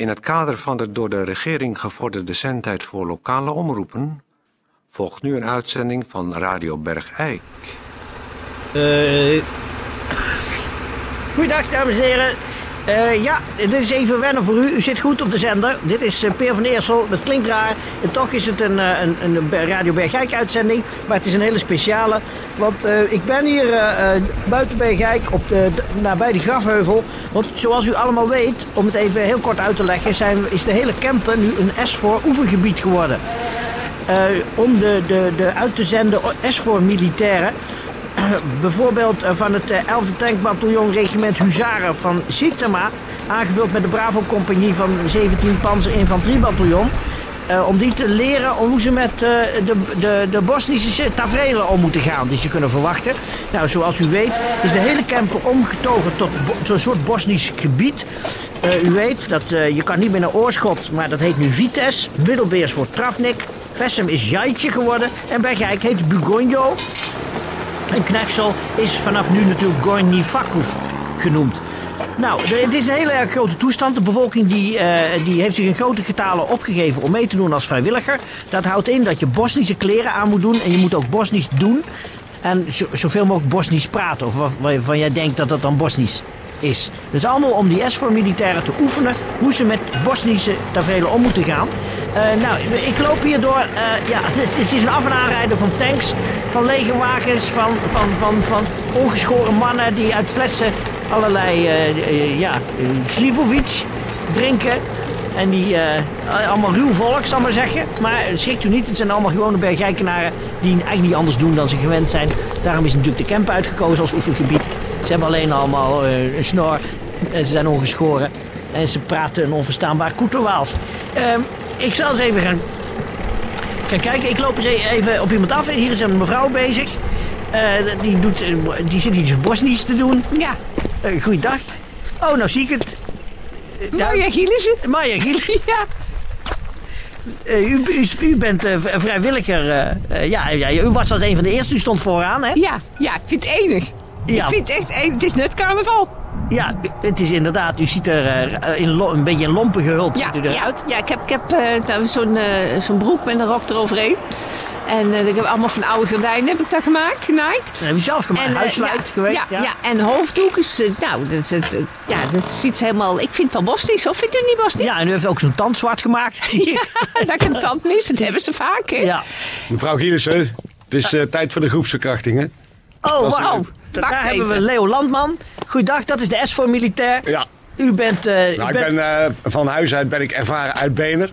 In het kader van de door de regering gevorderde zendtijd voor lokale omroepen volgt nu een uitzending van Radio Bergijk. Eh. Goeiedag, dames en heren. Eh, ja, dit is even wennen voor u. U zit goed op de zender. Dit is eh, Peer van Eersel. Het klinkt raar. En toch is het een, eh, een, een Radio Bergijk uitzending. Maar het is een hele speciale. Want ik ben hier buiten Bergijk op de, nabij de Grafheuvel. Want zoals u allemaal weet, om het even heel kort uit te leggen, zijn, is de hele Kempen nu een S4 oefengebied geworden. Om de, de, de uit te zenden S4 militairen. Bijvoorbeeld eh, van het eh, 11e tankbataljon regiment Huzaren van Sittema. Aangevuld met de Bravo-compagnie van 17 Panzer Infanteriebataljon. eh, om die te leren hoe ze met eh, de, de, de Bosnische tafereelen om moeten gaan. Die ze kunnen verwachten. Nou, zoals u weet is de hele camper omgetogen tot zo'n soort Bosnisch gebied. Eh, u weet dat eh, je kan niet meer naar Oorschot, maar dat heet nu Vitesse. Middelbeers wordt Travnik. Vessem is Jaitje geworden. En Bergijk heet Bugonjo. En Knexel is vanaf nu natuurlijk Gorny Vakov genoemd. Nou, het is een hele erg grote toestand. De bevolking die, eh, die heeft zich in grote getalen opgegeven om mee te doen als vrijwilliger. Dat houdt in dat je Bosnische kleren aan moet doen en je moet ook Bosnisch doen. En zo- zoveel mogelijk Bosnisch praten, of wa- waarvan jij denkt dat dat dan Bosnisch is. Dat is allemaal om die S-voor-militairen te oefenen hoe ze met Bosnische tafereelen om moeten gaan. Eh, nou, ik loop hier door. eh, ja, het is een af- en aanrijden van tanks, van legerwagens, van, van, van, van ongeschoren mannen die uit flessen allerlei, eh, ja, uh, Slivovic drinken. En die, allemaal ruw volk, zal ik maar zeggen. Maar schrikt u niet, het zijn allemaal gewone bergijkenaren die eigenlijk niet anders doen dan ze gewend zijn. Daarom is natuurlijk de Kempen uitgekozen als oefengebied. Ze hebben alleen allemaal een snor en ze zijn ongeschoren. En ze praten een onverstaanbaar Koeterwaals. Ehm, ik zal eens even gaan, gaan kijken. Ik loop eens e- even op iemand af. Hier is een mevrouw bezig. Eh, die, doet, eh, die zit iets Bosnisch te doen. Ja, Eh goeiedag. Oh, nou zie ik het. Nou, Marja Gielissen. Maya Giel. Ja. U, u, u bent v- vrijwilliger. ja, ja, u was als een van de eerste. U stond vooraan, hè? Ja, ja, ik vind het enig. Ja. Ik vind het echt enig. Het is net carnaval. Ja, het is inderdaad. U ziet er eh, in lo- een beetje in lompen gehuld Ja, ziet u ja, eruit. ja ik heb, ik heb eh, nou, zo'n eh, zo'n broek met een rok eroverheen. En eh, ik heb allemaal van oude gordijnen heb ik dat gemaakt, genaaid. Dat heb u zelf gemaakt. eh, Huisluit ja, geweest. Ja, ja. en hoofddoek is, eh, nou, dat, is het, eh, ja, dat ziet helemaal, ik vind het wel Bosnisch, of vindt u het niet Bosnisch? Ja, en u heeft ook zo'n tand zwart gemaakt. Ja, dat ik een tand mis, dat hebben ze vaak, hè? Ja. Mevrouw Gielissen, het is eh, tijd voor de groepsverkrachtingen. Oh, wauw. Daar hebben we. Leo Landman. Goeiedag, dat is de S voor militair. Ja, U bent... eh, u nou, ik bent- ben eh, van huis uit ben ik ervaren uitbener.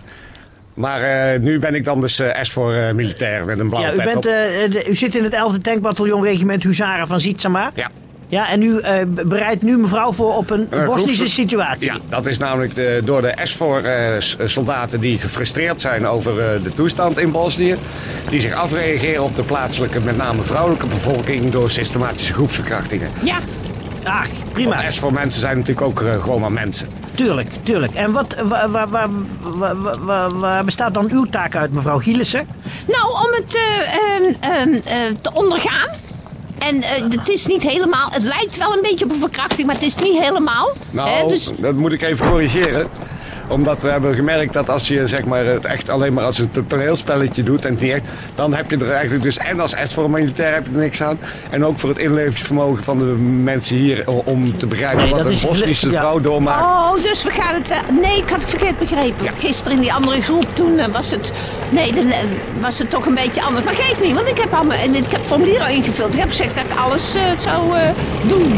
Maar eh, nu ben ik dan dus eh, S voor eh, militair met een blauwe ja, u, pet bent, op. eh, de- u zit in het 11e tankbataljon regiment Huzaren van Zietsama. Ja. Ja, en u eh, bereidt nu mevrouw voor op een Bosnische situatie. Ja, dat is namelijk de, door de S-voor-soldaten die gefrustreerd zijn over eh, de toestand in Bosnië. Die zich afreageren op de plaatselijke, met name vrouwelijke bevolking, door systematische groepsverkrachtingen. Ja, Ah, prima. Want S voor mensen zijn natuurlijk ook eh, gewoon maar mensen. Tuurlijk, tuurlijk. En wat, waar, waar, waar, waar, bestaat dan uw taak uit, mevrouw Gielissen? Nou, om het eh, ehm, ehm, eh, te ondergaan. En eh, het is niet helemaal, het lijkt wel een beetje op een verkrachting, maar het is niet helemaal. Nou, Hè, dus, dat moet ik even corrigeren. Omdat we hebben gemerkt dat als je zeg maar, het echt alleen maar als een to- toneelspelletje doet en het niet echt, dan heb je er eigenlijk dus en als S voor een militair heb je er niks aan. En ook voor het inlevingsvermogen van de mensen hier om te begrijpen Nee, wat dat een is- Bosnische ja. vrouw doormaakt. Oh, dus we gaan het wel. Nee, ik had het verkeerd begrepen. Ja. Gisteren in die andere groep, toen eh, was het. Nee, de, was het toch een beetje anders. Maar geeft niet, want ik heb, allemaal, en ik heb het formulier al ingevuld. Ik heb gezegd dat ik alles eh, zou eh, doen.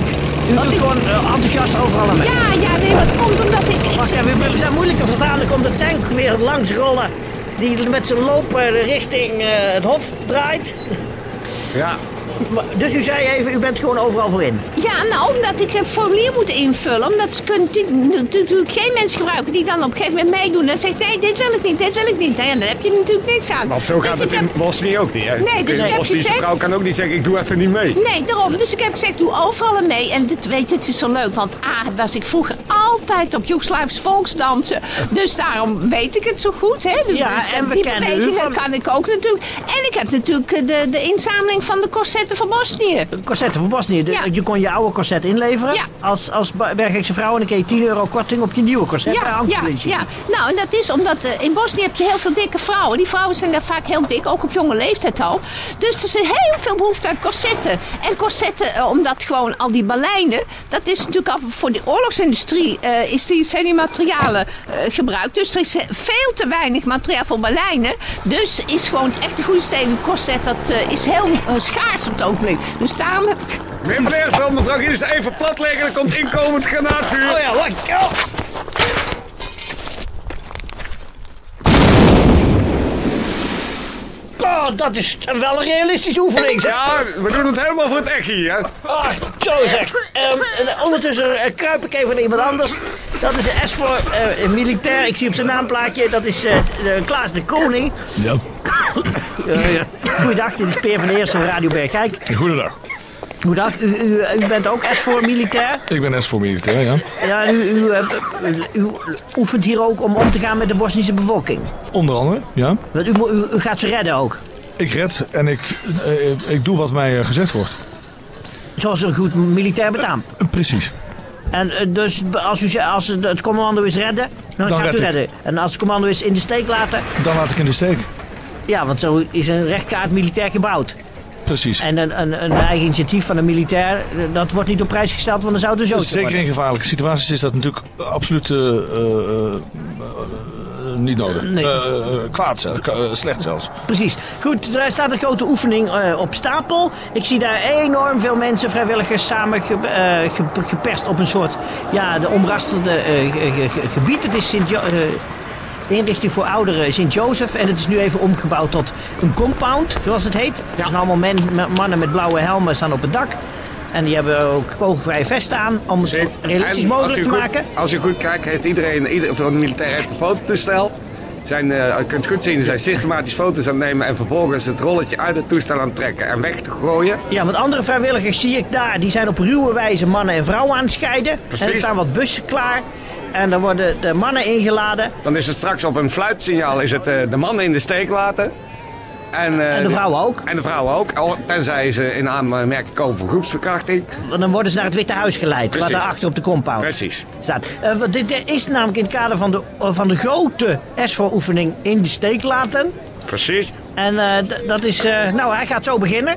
U ik- gewoon eh, enthousiast overal aan. Ja, ja, nee, maar het komt omdat ik. Wacht even, we zijn moeilijk te verstaan. Er komt de tank weer langs rollen. Die met zijn lopen richting eh, het hof draait. Ja, Dus u zei even, u bent gewoon overal voor in. Ja, nou, omdat ik het formulier moet invullen. Omdat ze kunnen natuurlijk geen mensen gebruiken die dan op een gegeven moment meedoen. En zegt, nee, dit wil ik niet, dit wil ik niet. Nou ja, dan heb je natuurlijk niks aan. want zo Dus gaat het heb- in Bosnië ook niet. Hè? Nee, dus een ik heb Bosnische gezegd- vrouw kan ook niet zeggen, ik doe even niet mee. Nee, daarom. Dus ik heb gezegd, doe overal mee. En dit, weet je, het is zo leuk. Want A, was ik vroeger altijd op Joegoslavisch volksdansen. Dus daarom weet ik het zo goed. Hè? Dus Ja, en we die bewegingen van- kan ik ook natuurlijk. En ik heb natuurlijk eh, de, de inzameling van de corsetten van Bosnië. Corsetten van Bosnië. De- Ja. Je kon je oude corset inleveren Ja. als, als Bergijkse vrouw. En dan kreeg je 10 euro korting op je nieuwe corset. bij Ja, ja, Handpolitie. ja. Nou, en dat is omdat eh, in Bosnië heb je heel veel dikke vrouwen. Die vrouwen zijn daar vaak heel dik, ook op jonge leeftijd al. Dus er is heel veel behoefte aan corsetten. En corsetten, eh, omdat gewoon al die baleinen, dat is natuurlijk al voor de oorlogsindustrie, eh, is die, zijn die materialen eh, gebruikt. Dus er is eh, veel te weinig materiaal voor baleinen. Dus is gewoon echt een goede stevige corset, dat eh, is heel schaars op het ogenblik. Dus daarom heb ik... Meneer Van mevrouw even plat leggen. Er komt inkomend granaatvuur. Oh ja, wacht. Oh. Oh, dat is wel een realistische oefening, zeg. Ja, we doen het helemaal voor het echt hier, hè? Ah, zo zeg. Ehm, en ondertussen eh, kruip ik even naar iemand anders. Dat is de S voor eh, een militair. Ik zie op zijn naamplaatje. Dat is eh, de Klaas de Koning. Ja, Eh, ja. Goeiedag, dit is Peer van Eerst van Radio Bergkijk. goedendag. Goeiedag, u, u, u bent ook S voor militair. Ik ben S voor militair, ja. Ja, u, u, eh, u, u oefent hier ook om om te gaan met de Bosnische bevolking. Onder andere, ja. Want u, mo- u, u gaat ze redden ook. Ik red en ik, eh, ik doe wat mij eh, gezegd wordt. Zoals een goed militair betaamt. Eh, Precies. En eh, dus als, u, als het het commando is redden, dan, Dan gaat red u ik. redden. En als het commando is in de steek laten, Dan laat ik in de steek. ja, want zo is een rechtkaart militair gebouwd. Precies. En een, een, een eigen initiatief van een militair, eh, dat wordt niet op prijs gesteld, want dan zou het zo Zeker in gevaarlijke situaties is dat natuurlijk absoluut eh, eh, eh, eh, niet nodig. Nee. Eh, eh, kwaad, zelfs, eh, slecht zelfs. Precies. Goed, er staat een grote oefening eh, op stapel. Ik zie daar enorm veel mensen, vrijwilligers, samen ge- eh, ge- geperst op een soort, ja, de omrasterde eh, ge- ge- ge- gebied. Het is Sint Jo- eh, inrichting voor ouderen Sint-Jozef. En het is nu even omgebouwd tot een compound, zoals het heet. Er zijn allemaal men- mannen met blauwe helmen staan op het dak. En die hebben ook kogelvrije vesten aan om het zo realistisch En als mogelijk te goed- maken. Als u goed kijkt, heeft iedereen, ieder van de militairen heeft een fototoestel. Zijn, eh, u kunt goed zien, ze zijn systematisch foto's aan het nemen en vervolgens het rolletje uit het toestel aan het trekken en weg te gooien. Ja, want andere vrijwilligers zie ik daar. Die zijn op ruwe wijze mannen en vrouwen aan het scheiden. Precies. En er staan wat bussen klaar. En dan worden de mannen ingeladen. Dan is het straks op een fluitsignaal is het, eh, de mannen in de steek laten. En, eh, En de vrouwen ook. En de vrouwen ook, Oh, tenzij ze in aanmerking komen voor groepsverkrachting. Want dan worden ze naar het Witte Huis geleid. Precies. Waar daar achter op de compound Precies. staat. Eh, want dit is namelijk in het kader van de, van de grote SVO-oefening in de steek laten. Precies. En eh, dat is... eh, nou, hij gaat zo beginnen.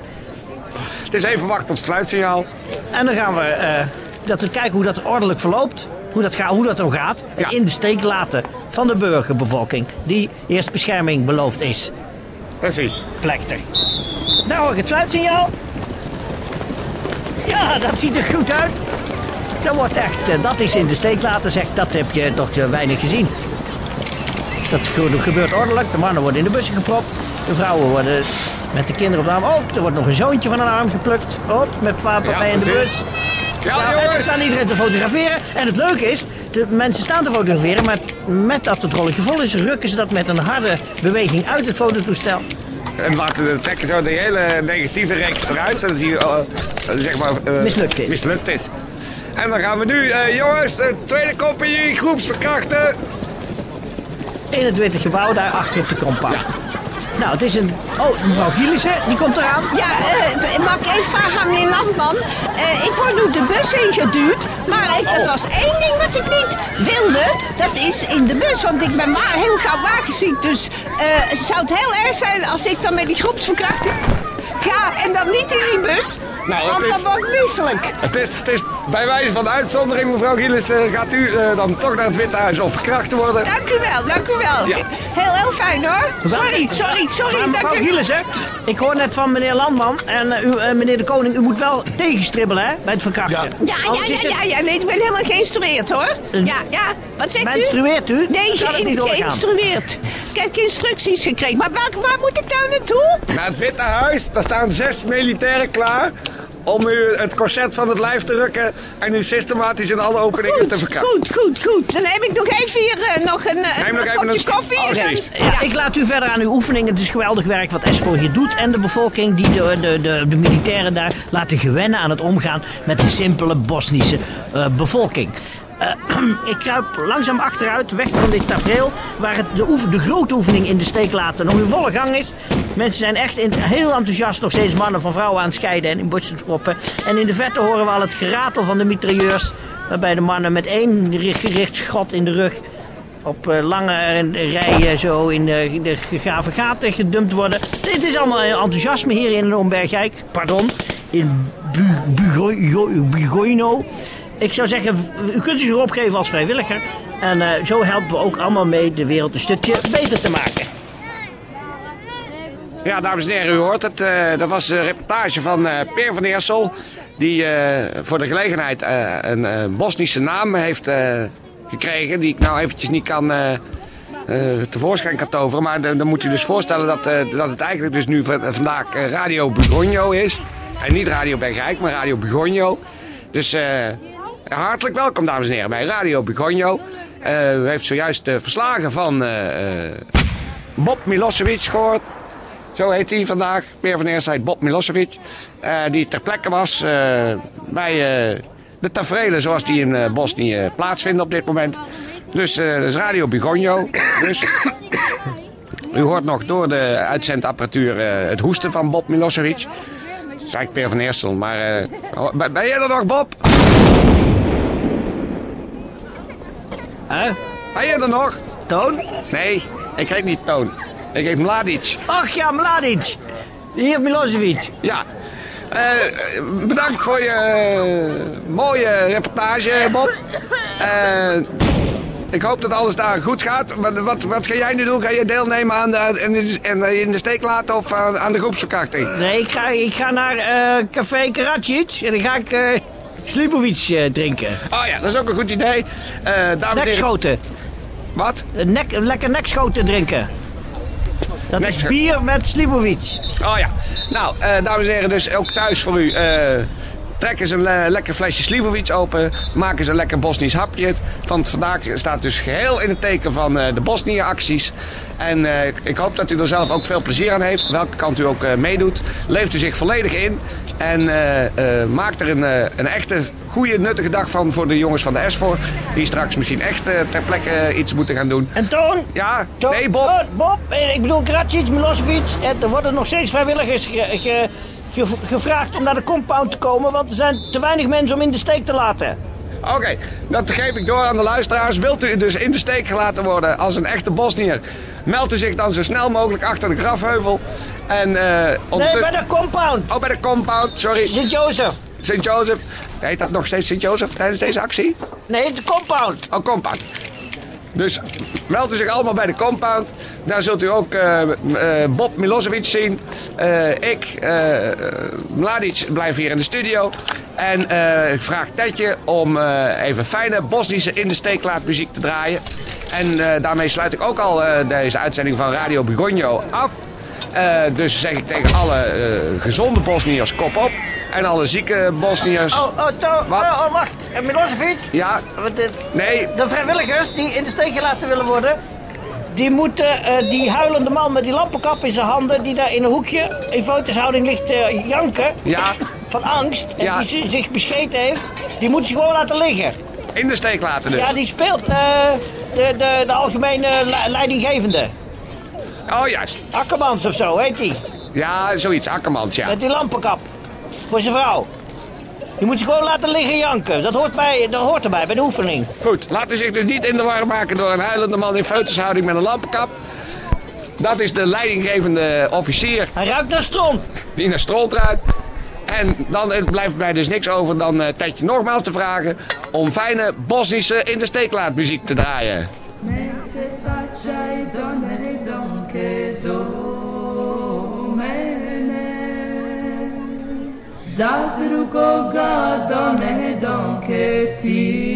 Het is even wachten op het fluitsignaal. En dan gaan we eh, dat we kijken hoe dat ordelijk verloopt. Hoe dat, gaat, hoe dat dan gaat. Het Ja. in de steek laten van de burgerbevolking. Die eerst bescherming beloofd is. Precies. plechtig. Ik het fluitsignaal. Ja, dat ziet er goed uit. Dat wordt echt, eh, dat is in de steek laten, zegt, dat heb je toch eh, weinig gezien. Dat ge- gebeurt ordelijk, de mannen worden in de bussen gepropt. De vrouwen worden met de kinderen op de arm. Oh, er wordt nog een zoontje van een arm geplukt. Oh, met papa Ja, in de bus. Ja, Nou, en staan iedereen te fotograferen. En het leuke is, de mensen staan te fotograferen, maar met dat het rolletje vol is, rukken ze dat met een harde beweging uit het fototoestel. En laten de trekken zo de hele negatieve reeks eruit, zodat hij eh, zeg maar, eh, Mislukt is. mislukt is. En dan gaan we nu, eh, jongens, de tweede compagnie groepsverkrachten. In het witte gebouw daar achter op de compound. Nou, het is een... Oh, mevrouw Gielissen, die komt eraan. Ja, eh, mag ik even vragen aan meneer Landman? Eh, ik word nu de bus ingeduwd, maar ik, het was één ding wat ik niet wilde. Dat is in de bus, want ik ben heel gauw wagenziek. Dus eh, zou het heel erg zijn als ik dan met die groepsverkrachting ga en dan niet in die bus? Nou, het want ik misselijk. Het is, het is bij wijze van uitzondering, mevrouw Gillis, eh, gaat u eh, dan toch naar het Witte Huis om verkracht te worden. Dank u wel, dank u wel. Ja. Heel, heel fijn hoor. Sorry, sorry, sorry. Maar dank mevrouw u. Gielissen, ik hoor net van meneer Landman en eh, u, meneer de Koning, u moet wel tegenstribbelen, hè, bij het verkrachten. Ja. Ja, ja, ja, nee, ik ben helemaal geïnstrueerd hoor. Ja, ja, wat zegt u? Menstrueert u? Nee, geïn- doorgaan. geïnstrueerd. Ik heb instructies gekregen. Maar waar, waar moet ik nou naartoe? Naar het Witte Huis, daar staan zes militairen klaar om u het corset van het lijf te rukken en u systematisch in alle openingen te verkrachten. goed, goed, goed. Dan neem ik nog even hier eh, nog een, eh, Neem nog een even kopje een- koffie. Oh. Ja, ik laat u verder aan uw oefening. Het is geweldig werk wat ESPO hier doet. En de bevolking die de, de, de, de militairen daar laten gewennen aan het omgaan met de simpele Bosnische eh, bevolking. Eh, ik kruip langzaam achteruit, weg van dit tafereel... waar het de, de grote oefening in de steek laten nog in volle gang is. Mensen zijn echt in, heel enthousiast, nog steeds mannen van vrouwen aan het scheiden en in bosjes te kloppen. En in de verte horen we al het geratel van de mitrailleurs... waarbij de mannen met één gericht schot in de rug op eh, lange rijen zo in de, in de gegraven gaten gedumpt worden. Dit is allemaal enthousiasme hier in Ombergijk. Pardon, in Bu- Bugo- Bugoino. Ik zou zeggen, u kunt zich opgeven als vrijwilliger. En eh, zo helpen we ook allemaal mee de wereld een stukje beter te maken. Ja, dames en heren, u hoort het. eh, dat was een reportage van eh Peer van Eersel. Die voor de gelegenheid een Bosnische naam heeft gekregen. Die ik nou eventjes niet kan tevoorschijn kan toveren. Maar dan, moet u dus voorstellen dat, dat het eigenlijk dus nu van- vandaag Radio Bugonjo is. En niet Radio Bergrijk, maar Radio Bugonjo. Dus hartelijk welkom, dames en heren, bij Radio Bugonjo. Eh, u heeft zojuist de verslagen van eh, eh, Bob Milosevic gehoord. Zo heet hij vandaag. Peer van Eerste heet Bob Milosevic. eh, die ter plekke was eh, bij eh, de tafereelen zoals die in eh, Bosnië plaatsvinden op dit moment. Dus eh dat is Radio Bigonjo. Dus u hoort nog door de uitzendapparatuur eh, het hoesten van Bob Milosevic. Dat is eigenlijk Peer van Eersel, maar... eh, oh, ben je er nog, Bob? Hè? Ben je er nog? Toon? Nee, ik heet niet Toon. Ik heet Mladic. Ach ja, Mladic. Hier Milosevic. Ja. Eh, bedankt voor je eh, mooie reportage, Bob. Eh, ik hoop dat alles daar goed gaat. Wat, wat, wat ga jij nu doen? Ga je deelnemen aan de, in, de, in- de steek laten of aan, aan de groepsverkrachting? Nee, ik ga, ik ga naar Café Karadzic en dan ga ik Slibovic eh, drinken. Oh ja, dat is ook een goed idee. Eh dames en heren. Nekschoten. Wat? Een nek, een lekker nekschoten drinken. Dat is bier met Slibovic. Oh ja. Nou, eh, dames en heren, dus ook thuis voor u. eh trek eens een le- lekker flesje Slivovic open. Maak eens een lekker Bosnisch hapje. Want vandaag staat dus geheel in het teken van eh, de Bosnië-acties. En eh, ik hoop dat u er zelf ook veel plezier aan heeft. Welke kant u ook eh, meedoet. Leeft u zich volledig in. En eh, eh, maak er een, eh, een echte, goede, nuttige dag van voor de jongens van de SVOR. Die straks misschien echt eh, ter plekke eh, iets moeten gaan doen. En Toon? Ja, Toon nee Bob. Bob, eh, ik bedoel Karadzic, Milosevic. Er worden nog steeds vrijwilligers ge- ge- ge- gevraagd om naar de compound te komen. Want er zijn te weinig mensen om in de steek te laten. Oké, dat geef ik door aan de luisteraars. Wilt u dus in de steek gelaten worden als een echte Bosnier? Meld u zich dan zo snel mogelijk achter de grafheuvel. En, eh Nee, bij de compound. Oh, bij de compound, sorry. Sint-Jozef. Sint-Jozef. Heet dat nog steeds Sint-Jozef tijdens deze actie? Nee, de compound. Oh, compound. Dus meld u zich allemaal bij de compound. Daar zult u ook eh, eh, Bob Milosevic zien. Eh, ik, Mladic, blijf hier in de studio. En ik vraag Tetje om even fijne Bosnische in de steeklaatmuziek te draaien. En daarmee sluit ik ook al deze uitzending van Radio Bigonjo af. Eh, dus zeg ik tegen alle eh, gezonde Bosniërs kop op. En alle zieke Bosniërs. Oh, oh. Wat? Oh, oh, wacht. Milosevic. Ja, nee, De vrijwilligers die in de steek gelaten willen worden, die moeten eh, die huilende man met die lampenkap in zijn handen, die daar in een hoekje in foto's-houding ligt te janken ja, van angst en Ja. die zi- zich bescheten heeft, die moeten ze gewoon laten liggen. in de steek laten dus. Ja, die speelt de, de, de algemene le- leidinggevende. Oh, juist. Akkermans of zo, heet die. Ja, zoiets. Akkermans, ja. Met die lampenkap. Voor zijn vrouw. Die moet ze gewoon laten liggen janken. Dat hoort, bij, dat hoort erbij, bij de oefening. Goed, laat u zich dus niet in de war maken door een huilende man in feutushouding met een lampenkap. Dat is de leidinggevende officier Hij ruikt naar stront. die naar stront ruikt. En dan blijft mij dus niks over dan eh Tetje nogmaals te vragen om fijne Bosnische in de steeklaatmuziek te draaien. za drugoga donedonke ti.